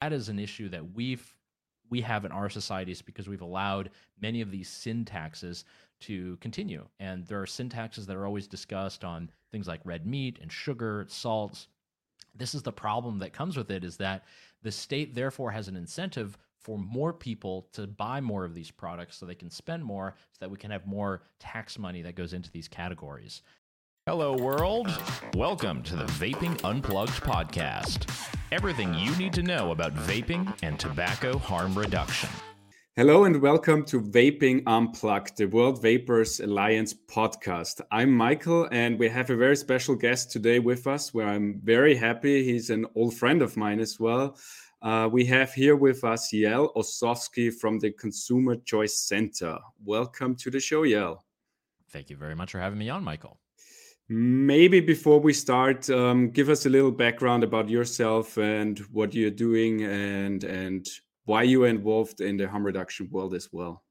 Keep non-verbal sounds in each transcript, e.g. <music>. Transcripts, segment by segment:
that is an issue that we've we have in our societies because we've allowed many of these sin taxes to continue. And there are sin taxes that are always discussed on things like red meat and sugar, salts. This is the problem that comes with it is that the state therefore has an incentive for more people to buy more of these products so they can spend more so that we can have more tax money that goes into these categories. Hello, world. Welcome to the Vaping Unplugged podcast. Everything you need to know about vaping and tobacco harm reduction. Hello, and welcome to Vaping Unplugged, the World Vapers Alliance podcast. I'm Michael, and we have a very special guest today with us, where I'm very happy. He's an old friend of mine as well. Uh, we have here with us Yael Ossowski from the Consumer Choice Center. Welcome to the show, Yael. Thank you very much for having me on, Michael. Maybe before we start, um, give us a little background about yourself and what you're doing and and why you're involved in the harm reduction world as well.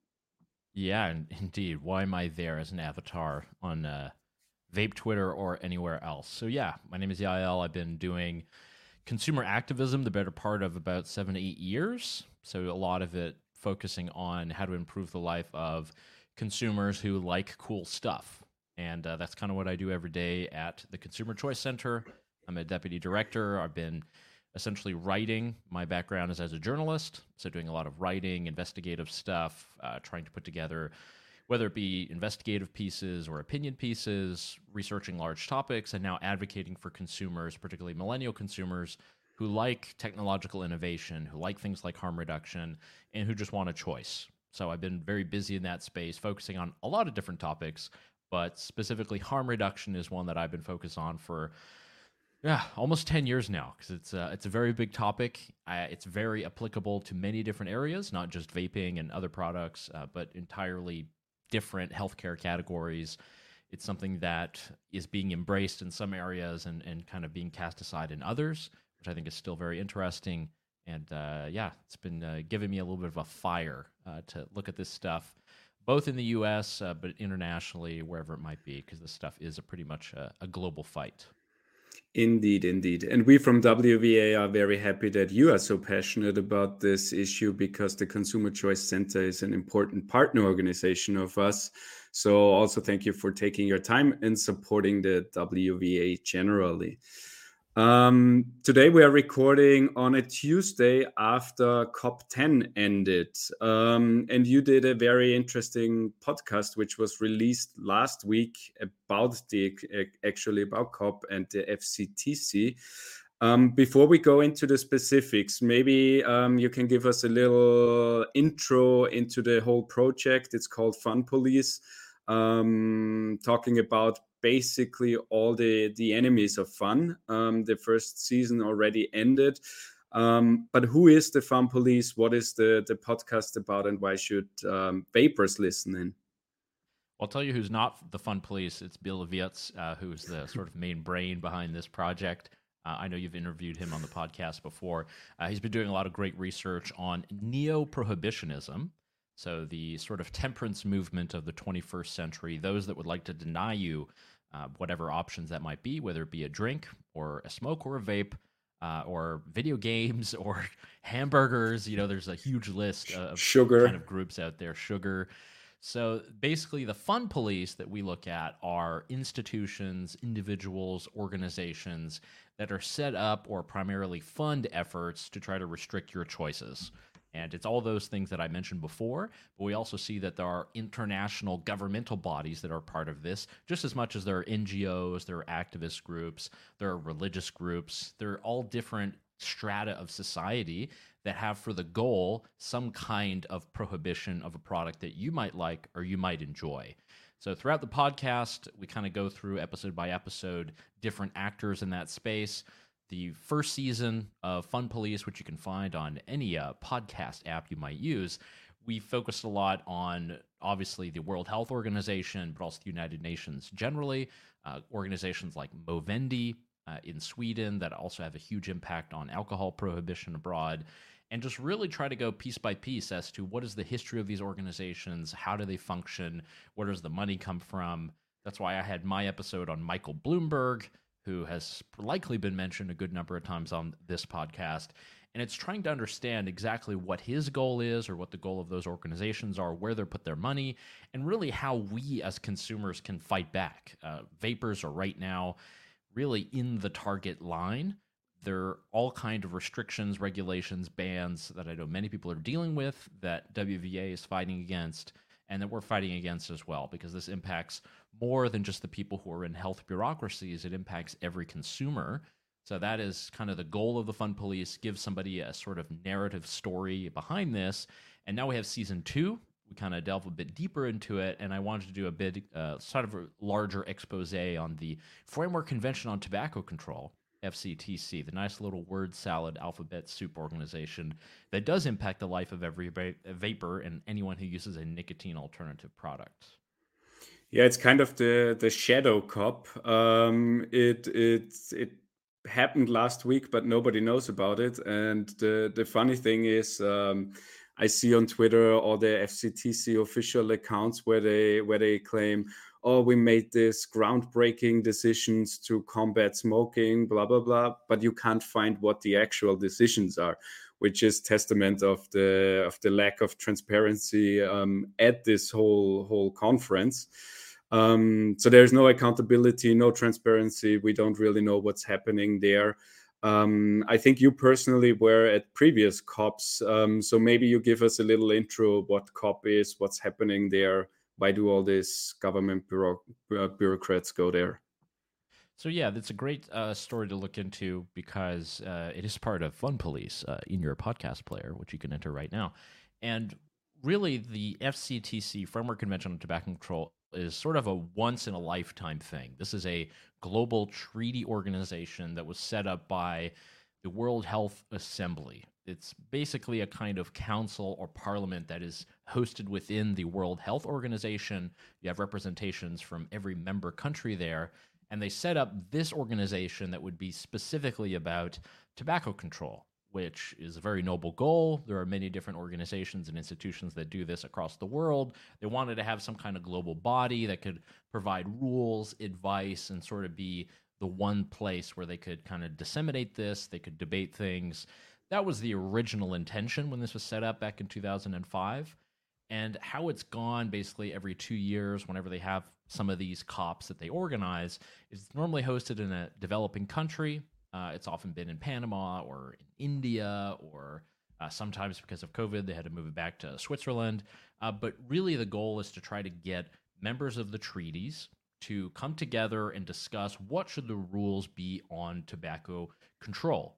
Yeah, indeed. Why am I there as an avatar on uh, Vape Twitter or anywhere else? So yeah, my name is Yael. I've been doing consumer activism the better part of about seven to eight years. So a lot of it focusing on how to improve the life of consumers who like cool stuff and uh, that's kind of what I do every day at the Consumer Choice Center. I'm a deputy director. I've been essentially writing. My background is as a journalist, so doing a lot of writing, investigative stuff, uh, trying to put together whether it be investigative pieces or opinion pieces, researching large topics, and now advocating for consumers, particularly millennial consumers, who like technological innovation, who like things like harm reduction, and who just want a choice. So I've been very busy in that space, focusing on a lot of different topics but specifically harm reduction is one that I've been focused on for yeah almost 10 years now because it's a, it's a very big topic. Uh, it's very applicable to many different areas not just vaping and other products uh, but entirely different healthcare categories. It's something that is being embraced in some areas and, and kind of being cast aside in others which i think is still very interesting. And uh, yeah it's been uh, giving me a little bit of a fire uh, to look at this stuff both in the U.S. Uh, but internationally, wherever it might be, because this stuff is a pretty much a, a, global fight. Indeed, indeed. And we from WVA are very happy that you are so passionate about this issue because the Consumer Choice Center is an important partner organization of us. So, also thank you for taking your time and supporting the WVA generally. Um, today we are recording on a Tuesday after COP10 ended. Um, and you did a very interesting podcast, which was released last week about the actually about COP and the FCTC. Um, before we go into the specifics, maybe um, you can give us a little intro into the whole project. It's called Fun Police, um, talking about basically all the the enemies of fun. Um, the first season already ended. Um, but who is the Fun Police? What is the the podcast about, and why should um, vapers listen in? I'll tell you who's not the Fun Police. It's Bill Wirtz, uh, who's the sort of main brain behind this project. Uh, I know you've interviewed him on the podcast before. Uh, he's been doing a lot of great research on neo prohibitionism. So, the sort of temperance movement of the 21st century, those that would like to deny you uh, whatever options that might be, whether it be a drink or a smoke or a vape. Uh, or video games <laughs> or hamburgers. You know, there's a huge list of sugar kind of groups out there. Sugar. So basically, the fun police that we look at are institutions, individuals, organizations that are set up or primarily fund efforts to try to restrict your choices. And it's all those things that I mentioned before, but we also see that there are international governmental bodies that are part of this, just as much as there are NGOs, there are activist groups, there are religious groups. They're all different strata of society that have for the goal some kind of prohibition of a product that you might like or you might enjoy. So throughout the podcast, we kind of go through episode by episode different actors in that space the first season of Fun Police, which you can find on any uh, podcast app you might use, we focused a lot on obviously the World Health Organization, but also the United Nations generally, uh, organizations like Movendi uh, in Sweden that also have a huge impact on alcohol prohibition abroad. And just really try to go piece by piece as to what is the history of these organizations, how do they function, where does the money come from. That's why I had my episode on Michael Bloomberg, who has likely been mentioned a good number of times on this podcast. and it's trying to understand exactly what his goal is or what the goal of those organizations are, where they put their money, and really how we as consumers can fight back. Uh, vapers are right now really in the target line. There are all kind of restrictions, regulations, bans that I know many people are dealing with that WVA is fighting against and that we're fighting against as well because this impacts more than just the people who are in health bureaucracies. It impacts every consumer so that is kind of the goal of the Fun Police, give somebody a sort of narrative story behind this. And now we have season two. We kind of delve a bit deeper into it, and I wanted to do a bit, uh, sort of a larger expose on the Framework Convention on Tobacco Control, FCTC, the nice little word salad alphabet soup organization that does impact the life of every vaper and anyone who uses a nicotine alternative product. Yeah, it's kind of the the shadow cop. Um, it it it happened last week, but nobody knows about it. And the the funny thing is, um, I see on Twitter all the FCTC official accounts where they where they claim, "Oh, we made this groundbreaking decisions to combat smoking," blah blah blah. But you can't find what the actual decisions are, which is testament of the of the lack of transparency um, at this whole whole conference. Um, so there's no accountability, no transparency. We don't really know what's happening there. Um, I think you personally were at previous COPs, um, so maybe you give us a little intro what COP is, what's happening there, why do all these government bureau- uh, bureaucrats go there? So yeah, that's a great uh, story to look into because uh, it is part of Fun Police uh, in your podcast player, which you can enter right now. And really, the FCTC Framework Convention on Tobacco Control is sort of a once in a lifetime thing. This is a global treaty organization that was set up by the World Health Assembly. It's basically a kind of council or parliament that is hosted within the World Health Organization. You have representations from every member country there, and they set up this organization that would be specifically about tobacco control which is a very noble goal. There are many different organizations and institutions that do this across the world. They wanted to have some kind of global body that could provide rules, advice, and sort of be the one place where they could kind of disseminate this, they could debate things. That was the original intention when this was set up back in 2005. And how it's gone basically every two years, whenever they have some of these COPs that they organize, is normally hosted in a developing country uh, it's often been in Panama or in India, or uh, sometimes because of COVID, they had to move it back to Switzerland. Uh, but really, the goal is to try to get members of the treaties to come together and discuss what should the rules be on tobacco control.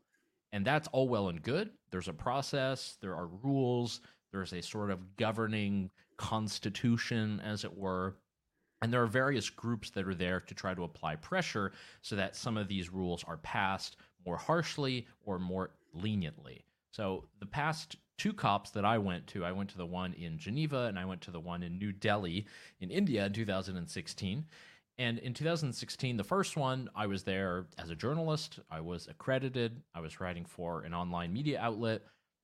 And that's all well and good. There's a process, there are rules, there's a sort of governing constitution, as it were. And there are various groups that are there to try to apply pressure so that some of these rules are passed more harshly or more leniently. So the past two COPs that I went to, I went to the one in Geneva and I went to the one in New Delhi in India in 2016. And in 2016, the first one, I was there as a journalist. I was accredited. I was writing for an online media outlet.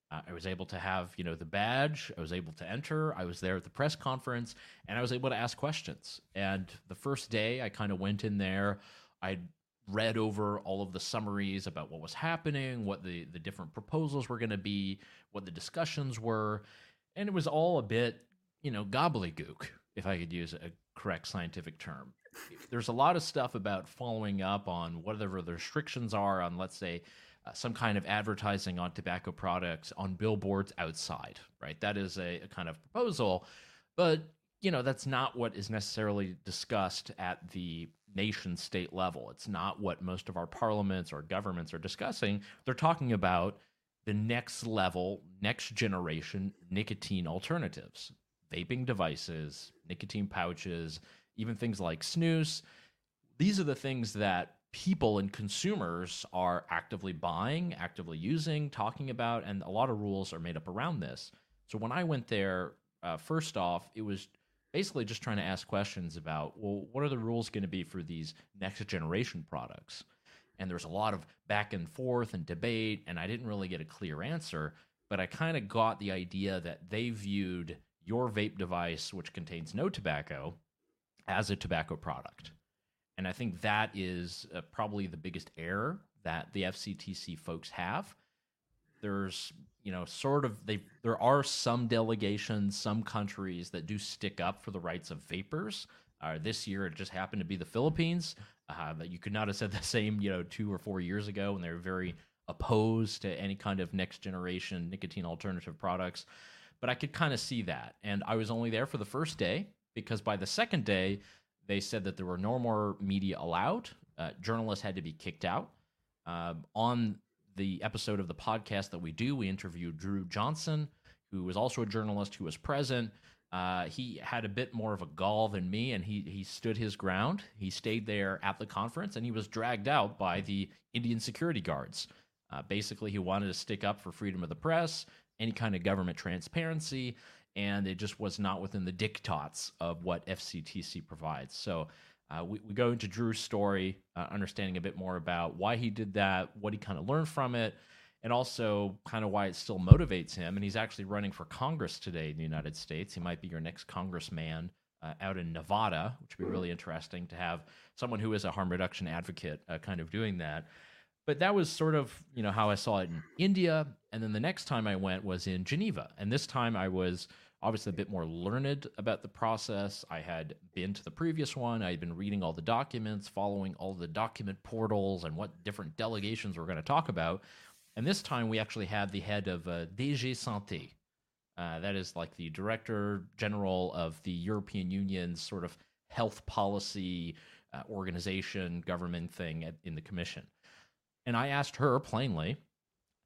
Uh, I was able to have, you know, the badge. I was able to enter. I was there at the press conference, and I was able to ask questions. And the first day, I kind of went in there. I read over all of the summaries about what was happening, what the the different proposals were going to be, what the discussions were, and it was all a bit, you know, gobbledygook, if I could use a correct scientific term. There's a lot of stuff about following up on whatever the restrictions are on, let's say, uh, some kind of advertising on tobacco products on billboards outside, right? That is a, a kind of proposal, but you know that's not what is necessarily discussed at the nation state level. It's not what most of our parliaments or governments are discussing. They're talking about the next level, next generation nicotine alternatives, vaping devices, nicotine pouches, even things like snus. These are the things that people and consumers are actively buying, actively using, talking about, and a lot of rules are made up around this. So when I went there, uh, first off, it was basically just trying to ask questions about, well, what are the rules going to be for these next generation products? And there's a lot of back and forth and debate, and I didn't really get a clear answer, but I kind of got the idea that they viewed your vape device, which contains no tobacco, as a tobacco product. And I think that is uh, probably the biggest error that the FCTC folks have. there's you know sort of they there are some delegations, some countries that do stick up for the rights of vapers. Uh, this year, it just happened to be the Philippines. Uh, but you could not have said the same, you know, two or four years ago when they were very opposed to any kind of next generation nicotine alternative products. But I could kind of see that. And I was only there for the first day because by the second day, they said that there were no more media allowed. Uh, journalists had to be kicked out. Uh, on the episode of the podcast that we do, we interviewed Drew Johnson, who was also a journalist who was present. Uh, he had a bit more of a gall than me, and he he stood his ground. He stayed there at the conference, and he was dragged out by the Indian security guards. Uh, basically, he wanted to stick up for freedom of the press, any kind of government transparency, and it just was not within the diktats of what FCTC provides. So. Uh, we, we go into Drew's story, uh, understanding a bit more about why he did that, what he kind of learned from it, and also kind of why it still motivates him. And he's actually running for Congress today in the United States. He might be your next congressman uh, out in Nevada, which would be really interesting to have someone who is a harm reduction advocate uh, kind of doing that. But that was sort of you know how I saw it in India, and then the next time I went was in Geneva, and this time I was obviously a bit more learned about the process. I had been to the previous one. I had been reading all the documents, following all the document portals, and what different delegations we're going to talk about. And this time we actually had the head of uh, DG Santé. Uh, that is like the director general of the European Union's sort of health policy uh, organization, government thing at, in the commission. And I asked her plainly,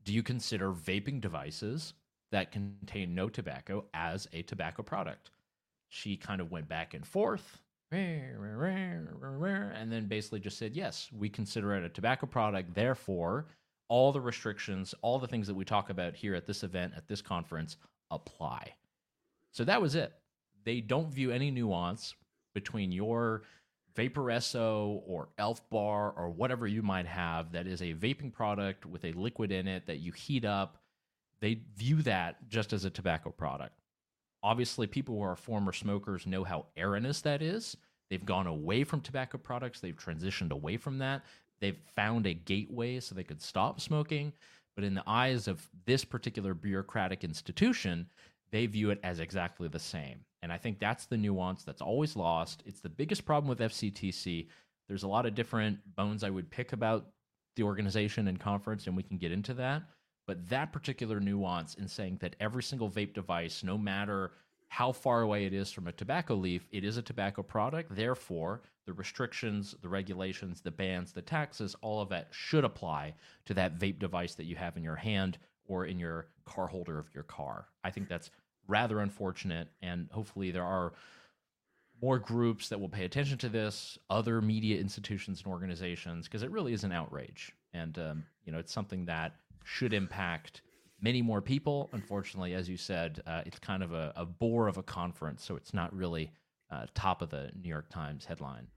do you consider vaping devices that contain no tobacco as a tobacco product? She kind of went back and forth and then basically just said, yes, we consider it a tobacco product. Therefore, all the restrictions, all the things that we talk about here at this event, at this conference, apply. So that was it. They don't view any nuance between your Vaporesso or Elf Bar or whatever you might have that is a vaping product with a liquid in it that you heat up. They view that just as a tobacco product. Obviously, people who are former smokers know how erroneous that is. They've gone away from tobacco products. They've transitioned away from that they've found a gateway so they could stop smoking. But in the eyes of this particular bureaucratic institution, they view it as exactly the same. And I think that's the nuance that's always lost. It's the biggest problem with FCTC. There's a lot of different bones I would pick about the organization and conference, and we can get into that. But that particular nuance in saying that every single vape device, no matter how far away it is from a tobacco leaf, it is a tobacco product. Therefore, the restrictions, the regulations, the bans, the taxes, all of that should apply to that vape device that you have in your hand or in your car holder of your car. I think that's rather unfortunate, and hopefully there are more groups that will pay attention to this, other media institutions and organizations, because it really is an outrage, and um, you know it's something that should impact many more people. Unfortunately, as you said, uh, it's kind of a, a, bore of a conference, so it's not really uh, top of the New York Times headline.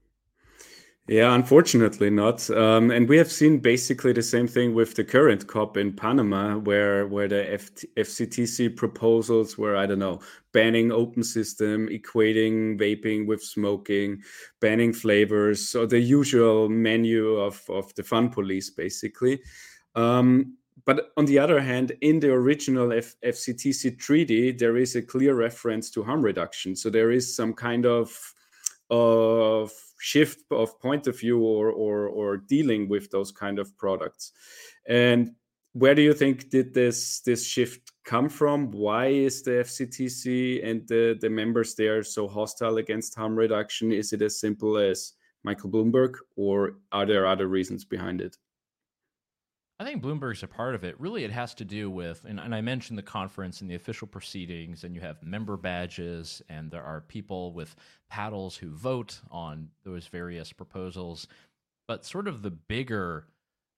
Yeah, unfortunately not. Um, and we have seen basically the same thing with the current COP in Panama, where where the FT- FCTC proposals were I don't know banning open system, equating vaping with smoking, banning flavors, so the usual menu of of the fun police basically. Um, but on the other hand, in the original F- FCTC treaty, there is a clear reference to harm reduction. So there is some kind of of shift of point of view or, or or dealing with those kind of products. And where do you think did this this shift come from? Why is the fctc and the, the members there so hostile against harm reduction? Is it as simple as michael bloomberg or are there other reasons behind it I think Bloomberg's a part of it. Really, it has to do with, and, and, I mentioned the conference and the official proceedings, and you have member badges, and there are people with paddles who vote on those various proposals. But sort of the bigger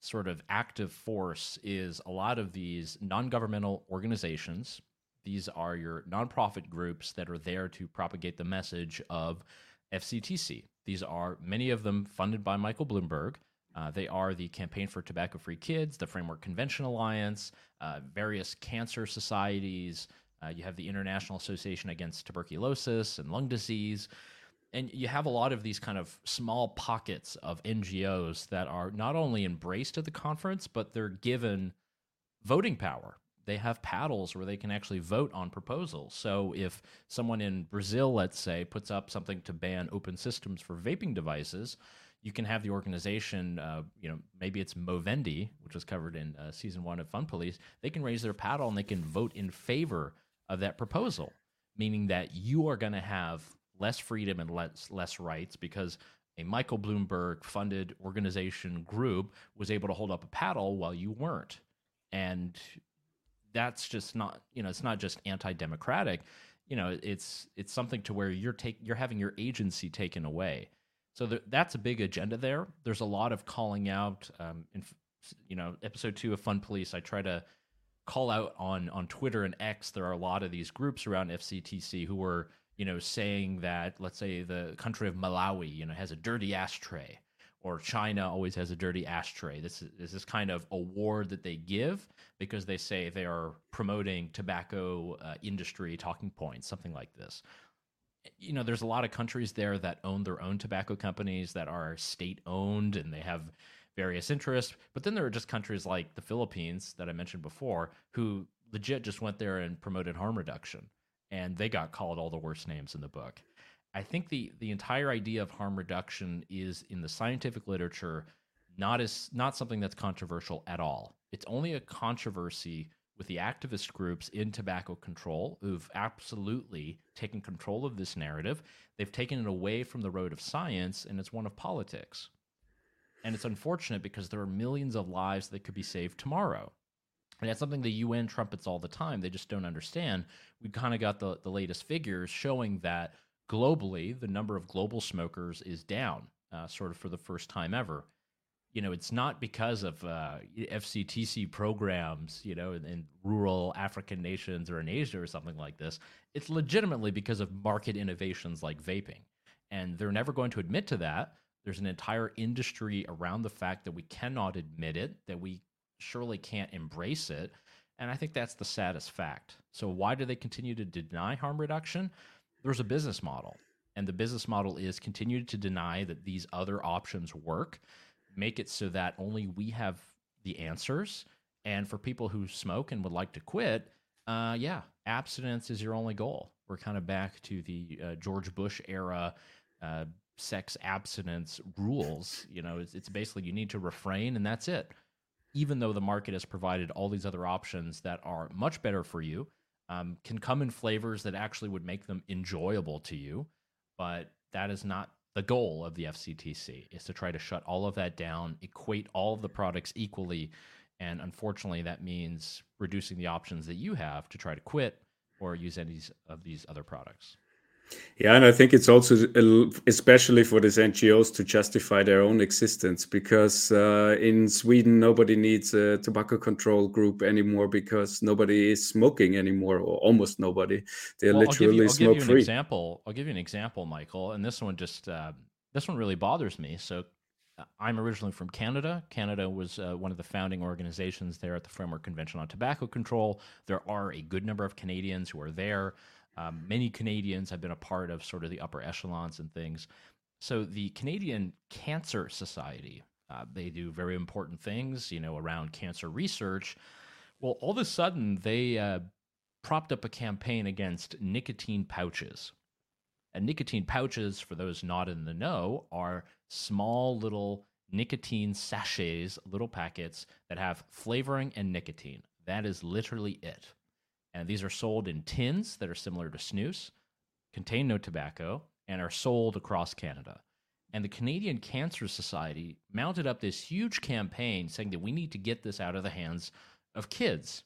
sort of active force is a lot of these non governmental organizations. These are your nonprofit groups that are there to propagate the message of FCTC. These are many of them funded by Michael Bloomberg. Uh, they are the Campaign for Tobacco Free Kids, the Framework Convention Alliance, uh, various cancer societies. Uh, you have the International Association Against Tuberculosis and Lung Disease. And you have a lot of these kind of small pockets of NGOs that are not only embraced at the conference, but they're given voting power. They have paddles where they can actually vote on proposals. So if someone in Brazil, let's say, puts up something to ban open systems for vaping devices, you can have the organization, uh, you know, maybe it's Movendi, which was covered in uh, season one of Fun Police. They can raise their paddle and they can vote in favor of that proposal, meaning that you are going to have less freedom and less less rights because a Michael Bloomberg funded organization group was able to hold up a paddle while you weren't. And that's just not, you know, it's not just anti-democratic. You know, it's it's something to where you're take you're having your agency taken away. So th- that's a big agenda there. There's a lot of calling out. Um, in you know, episode two of Fun Police, I try to call out on on Twitter and X. There are a lot of these groups around FCTC who were you know, saying that let's say the country of Malawi, you know, has a dirty ashtray, or China always has a dirty ashtray. This is, this kind of award that they give because they say they are promoting tobacco uh, industry talking points, something like this. You know, there's a lot of countries there that own their own tobacco companies that are state owned and they have various interests. But then there are just countries like the Philippines that I mentioned before who legit just went there and promoted harm reduction and they got called all the worst names in the book. I think the the entire idea of harm reduction is in the scientific literature not as not something that's controversial at all. It's only a controversy with the activist groups in tobacco control who've absolutely taken control of this narrative. They've taken it away from the road of science and it's one of politics. And it's unfortunate because there are millions of lives that could be saved tomorrow. And that's something the UN trumpets all the time. They just don't understand. We kind of got the, the latest figures showing that globally, the number of global smokers is down, uh, sort of for the first time ever. You know, it's not because of uh, FCTC programs, you know, in, in rural African nations or in Asia or something like this. It's legitimately because of market innovations like vaping. And they're never going to admit to that. There's an entire industry around the fact that we cannot admit it, that we surely can't embrace it. And I think that's the saddest fact. So, why do they continue to deny harm reduction? There's a business model. And the business model is continue to deny that these other options work, make it so that only we have the answers. And for people who smoke and would like to quit, uh, yeah, abstinence is your only goal. We're kind of back to the uh, George Bush era uh, sex abstinence rules. You know, it's, it's basically you need to refrain and that's it even though the market has provided all these other options that are much better for you, um, can come in flavors that actually would make them enjoyable to you. But that is not the goal of the FCTC is to try to shut all of that down, equate all of the products equally. And unfortunately, that means reducing the options that you have to try to quit or use any of these other products. Yeah, and I think it's also especially for these NGOs to justify their own existence because uh, in Sweden nobody needs a tobacco control group anymore because nobody is smoking anymore, or almost nobody. They're well, literally smoke free. Example. I'll give you an example, Michael, and this one just uh, this one really bothers me. So. Uh, I'm originally from Canada. Canada was uh, one of the founding organizations there at the Framework Convention on Tobacco Control. There are a good number of Canadians who are there. Um, many Canadians have been a part of sort of the upper echelons and things. So the Canadian Cancer Society, uh, they do very important things, you know, around cancer research. Well, all of a sudden they uh, propped up a campaign against nicotine pouches. And nicotine pouches, for those not in the know, are small little nicotine sachets, little packets that have flavoring and nicotine. That is literally it. And these are sold in tins that are similar to snus, contain no tobacco, and are sold across Canada. And the Canadian Cancer Society mounted up this huge campaign saying that we need to get this out of the hands of kids.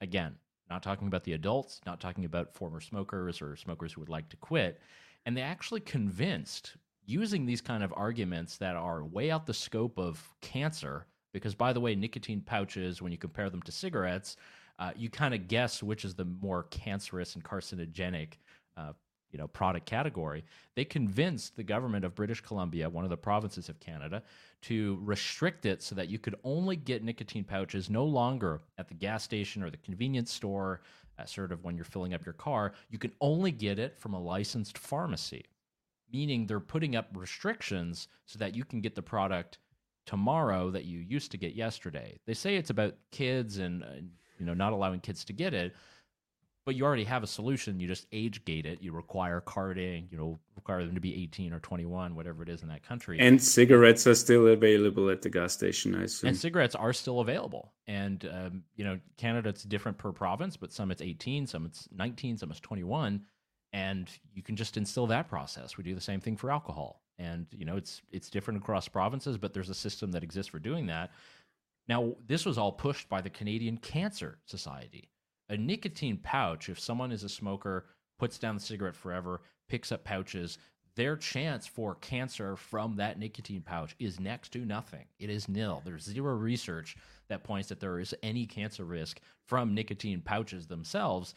Again, not talking about the adults, not talking about former smokers or smokers who would like to quit. And they actually convinced, using these kind of arguments that are way out the scope of cancer, because by the way, nicotine pouches, when you compare them to cigarettes, uh, you kind of guess which is the more cancerous and carcinogenic uh, you know product category they convinced the government of british columbia one of the provinces of canada to restrict it so that you could only get nicotine pouches no longer at the gas station or the convenience store uh, sort of when you're filling up your car you can only get it from a licensed pharmacy meaning they're putting up restrictions so that you can get the product tomorrow that you used to get yesterday. They say it's about kids and uh, you know not allowing kids to get it, but you already have a solution. You just age gate it. You require carding. You know, require them to be 18 or 21, whatever it is in that country. And cigarettes are still available at the gas station, I assume. And cigarettes are still available. And um, you know, Canada it's different per province, but some it's 18, some it's 19, some it's 21, and you can just instill that process. We do the same thing for alcohol, and you know, it's it's different across provinces, but there's a system that exists for doing that. Now, this was all pushed by the Canadian Cancer Society a nicotine pouch, if someone is a smoker, puts down the cigarette forever, picks up pouches, their chance for cancer from that nicotine pouch is next to nothing. It is nil. There's zero research that points that there is any cancer risk from nicotine pouches themselves.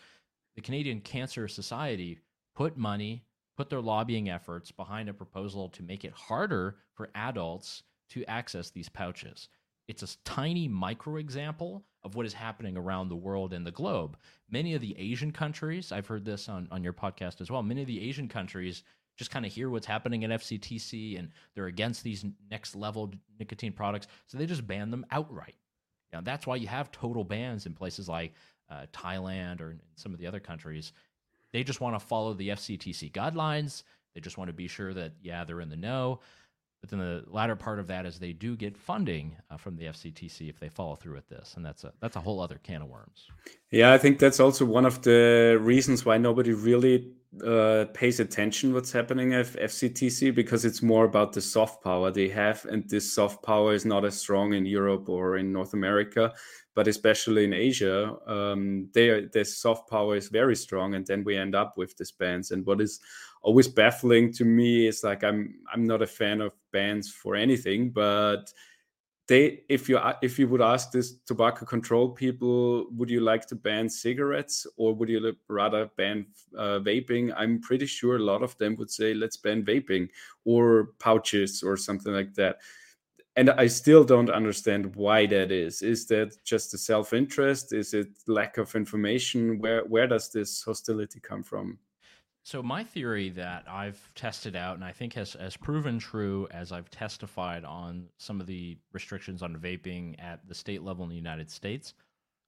The Canadian Cancer Society put money, put their lobbying efforts behind a proposal to make it harder for adults to access these pouches. It's a tiny micro example of what is happening around the world and the globe. Many of the Asian countries, I've heard this on, on your podcast as well, many of the Asian countries just kind of hear what's happening at FCTC and they're against these next level nicotine products. So they just ban them outright. Now, that's why you have total bans in places like uh, Thailand or some of the other countries. They just want to follow the FCTC guidelines. They just want to be sure that, yeah, they're in the know. But then the latter part of that is they do get funding uh, from the FCTC if they follow through with this, and that's a that's a whole other can of worms. Yeah, I think that's also one of the reasons why nobody really uh, pays attention what's happening at FCTC because it's more about the soft power they have, and this soft power is not as strong in Europe or in North America, but especially in Asia, um, their soft power is very strong, and then we end up with these bans. And what is always baffling to me is like I'm I'm not a fan of bans for anything, but they if you if you would ask this tobacco control people would you like to ban cigarettes or would you rather ban uh, vaping? I'm pretty sure a lot of them would say let's ban vaping or pouches or something like that. And i still don't understand why that is. Is that just a self-interest? Is it lack of information? Where where does this hostility come from so my theory that I've tested out and I think has has proven true as I've testified on some of the restrictions on vaping at the state level in the United States,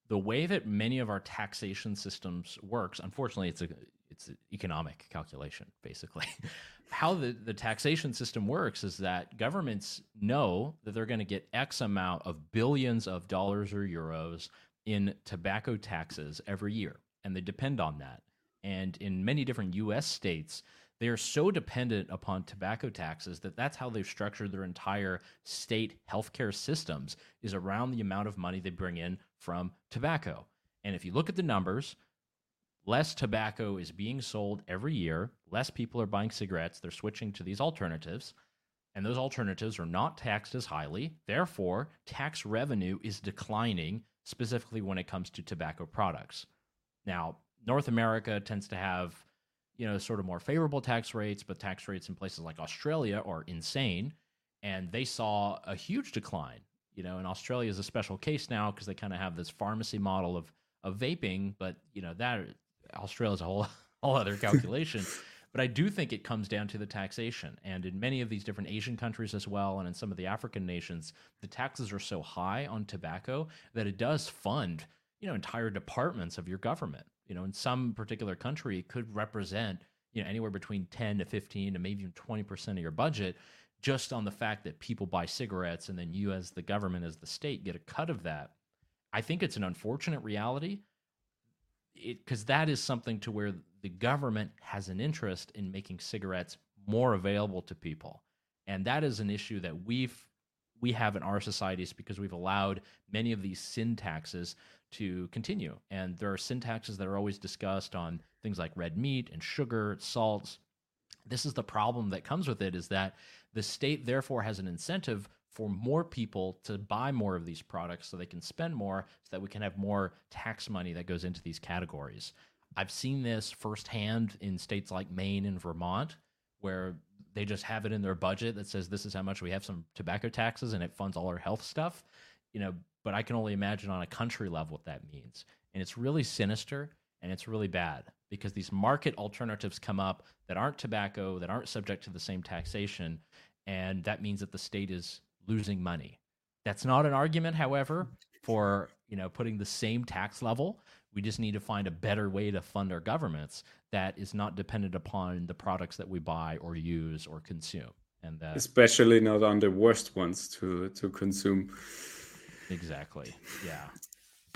the way that many of our taxation systems works, unfortunately it's a it's an economic calculation basically. <laughs> How the, the taxation system works is that governments know that they're going to get X amount of billions of dollars or euros in tobacco taxes every year, and they depend on that and in many different US states, they are so dependent upon tobacco taxes that that's how they've structured their entire state healthcare systems is around the amount of money they bring in from tobacco. And if you look at the numbers, less tobacco is being sold every year, less people are buying cigarettes, they're switching to these alternatives, and those alternatives are not taxed as highly. Therefore, tax revenue is declining specifically when it comes to tobacco products. Now, North America tends to have, you know, sort of more favorable tax rates, but tax rates in places like Australia are insane. And they saw a huge decline. You know, and Australia is a special case now because they kind of have this pharmacy model of of vaping, but you know that Australia is a whole <laughs> whole other calculation. <laughs> but I do think it comes down to the taxation, and in many of these different Asian countries as well, and in some of the African nations, the taxes are so high on tobacco that it does fund you know entire departments of your government you know in some particular country it could represent you know anywhere between 10 to 15 to maybe even 20% of your budget just on the fact that people buy cigarettes and then you as the government as the state get a cut of that. I think it's an unfortunate reality. Because that is something to where the government has an interest in making cigarettes more available to people. And that is an issue that we've we have in our societies because we've allowed many of these sin taxes to continue. And there are sin taxes that are always discussed on things like red meat and sugar, salts. This is the problem that comes with it is that the state therefore has an incentive for more people to buy more of these products so they can spend more so that we can have more tax money that goes into these categories. I've seen this firsthand in states like Maine and Vermont where they just have it in their budget that says this is how much we have some tobacco taxes and it funds all our health stuff. You know, but I can only imagine on a country level what that means. And it's really sinister and it's really bad because these market alternatives come up that aren't tobacco, that aren't subject to the same taxation. And that means that the state is losing money. That's not an argument, however, for you know putting the same tax level. We just need to find a better way to fund our governments that is not dependent upon the products that we buy or use or consume. And uh, especially not on the worst ones to to consume. Exactly. Yeah.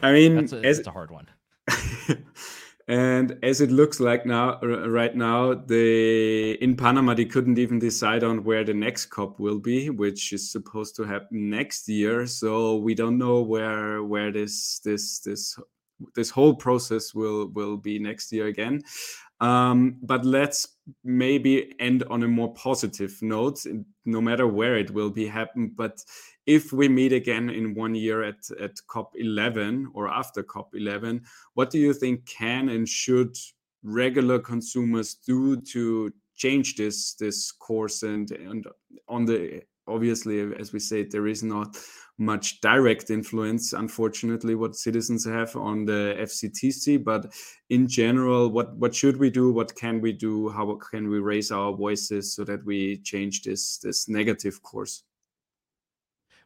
I mean, that's a, as, it's a hard one. <laughs> and as it looks like now, right now, the in Panama they couldn't even decide on where the next COP will be, which is supposed to happen next year. So we don't know where where this this this this whole process will will be next year again. Um, but let's maybe end on a more positive note, no matter where it will be happen. But if we meet again in one year at, at COP11 or after COP11, what do you think can and should regular consumers do to change this this course? And, and on the obviously as we said there is not much direct influence unfortunately what citizens have on the fctc but in general what what should we do? What can we do? How can we raise our voices so that we change this this negative course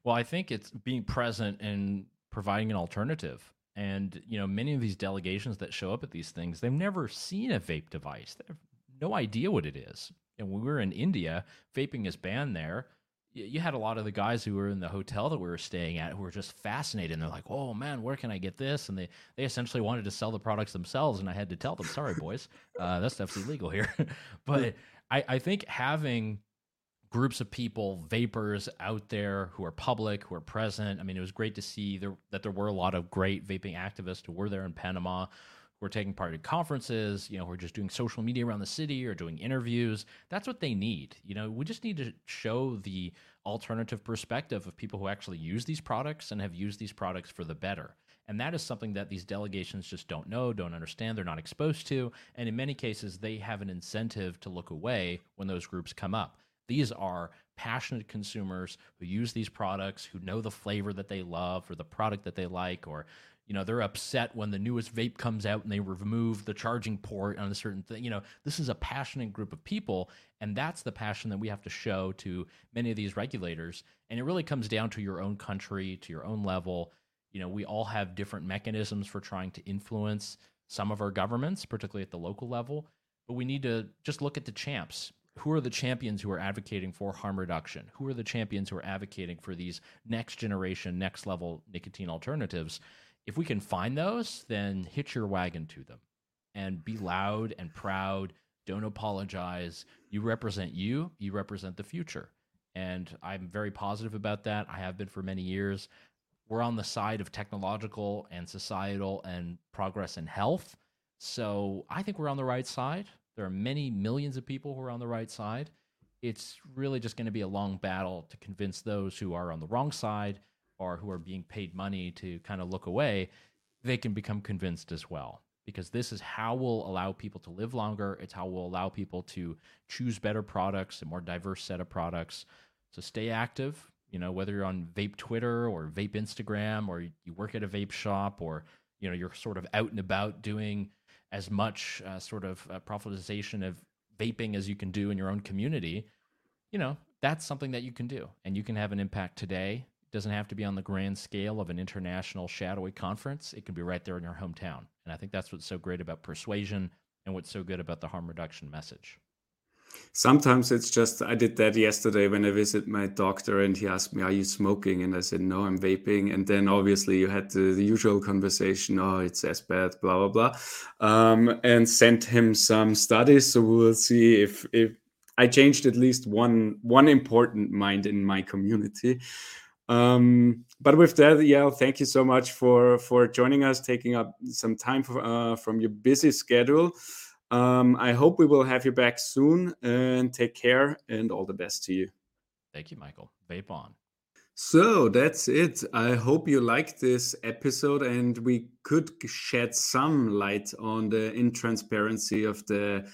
well, I think it's being present and providing an alternative. And you know, many of these delegations that show up at these things, they've never seen a vape device. They have no idea what it is. And when we were in India, vaping is banned there. You had a lot of the guys who were in the hotel that we were staying at who were just fascinated. And they're like, "Oh man, where can I get this?" And they they essentially wanted to sell the products themselves. And I had to tell them, "Sorry, boys, uh, that stuff's illegal here." <laughs> but I, I think having groups of people, vapers out there who are public, who are present. I mean, it was great to see there, that there were a lot of great vaping activists who were there in Panama, who were taking part in conferences, you know, who are just doing social media around the city or doing interviews. That's what they need. You know, we just need to show the alternative perspective of people who actually use these products and have used these products for the better. And that is something that these delegations just don't know, don't understand, they're not exposed to. And in many cases, they have an incentive to look away when those groups come up. These are passionate consumers who use these products, who know the flavor that they love or the product that they like, or you know they're upset when the newest vape comes out and they remove the charging port on a certain thing. You know this is a passionate group of people and that's the passion that we have to show to many of these regulators. And it really comes down to your own country to your own level. You know we all have different mechanisms for trying to influence some of our governments particularly at the local level but we need to just look at the champs who are the champions who are advocating for harm reduction? Who are the champions who are advocating for these next generation, next level nicotine alternatives? If we can find those, then hitch your wagon to them and be loud and proud. Don't apologize. You represent you, you represent the future. And I'm very positive about that. I have been for many years. We're on the side of technological and societal and progress and health. So I think we're on the right side. There are many millions of people who are on the right side. It's really just going to be a long battle to convince those who are on the wrong side or who are being paid money to kind of look away, they can become convinced as well. Because this is how we'll allow people to live longer. It's how we'll allow people to choose better products, a more diverse set of products. So stay active, you know, whether you're on vape Twitter or vape Instagram or you work at a vape shop or, you know, you're sort of out and about doing as much uh, sort of uh, profitization of vaping as you can do in your own community, you know, that's something that you can do. And you can have an impact today. It doesn't have to be on the grand scale of an international shadowy conference. It can be right there in your hometown. And I think that's what's so great about persuasion and what's so good about the harm reduction message. Sometimes it's just I did that yesterday when I visit my doctor and he asked me, "Are you smoking?" And I said, "No, I'm vaping." And then obviously you had the, the usual conversation, "Oh, it's as bad," blah blah blah, um, and sent him some studies. So we'll see if if I changed at least one one important mind in my community. Um, but with that, yeah, thank you so much for for joining us, taking up some time for, uh, from your busy schedule. Um, I hope we will have you back soon and take care and all the best to you. Thank you, Michael. Vape on. So that's it. I hope you liked this episode and we could shed some light on the intransparency of the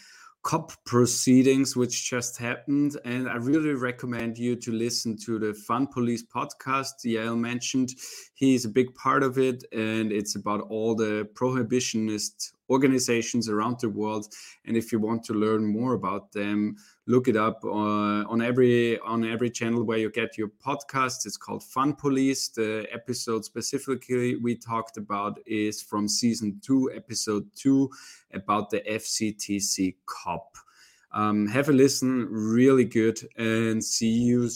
COP proceedings which just happened. And I really recommend you to listen to the Fun Police podcast Yael mentioned. He's a big part of it, and it's about all the prohibitionist organizations around the world. And if you want to learn more about them, look it up uh, on every on every channel where you get your podcast. It's called Fun Police. The episode specifically we talked about is from season two, episode two, about the FCTC COP. Um, have a listen, really good, and see you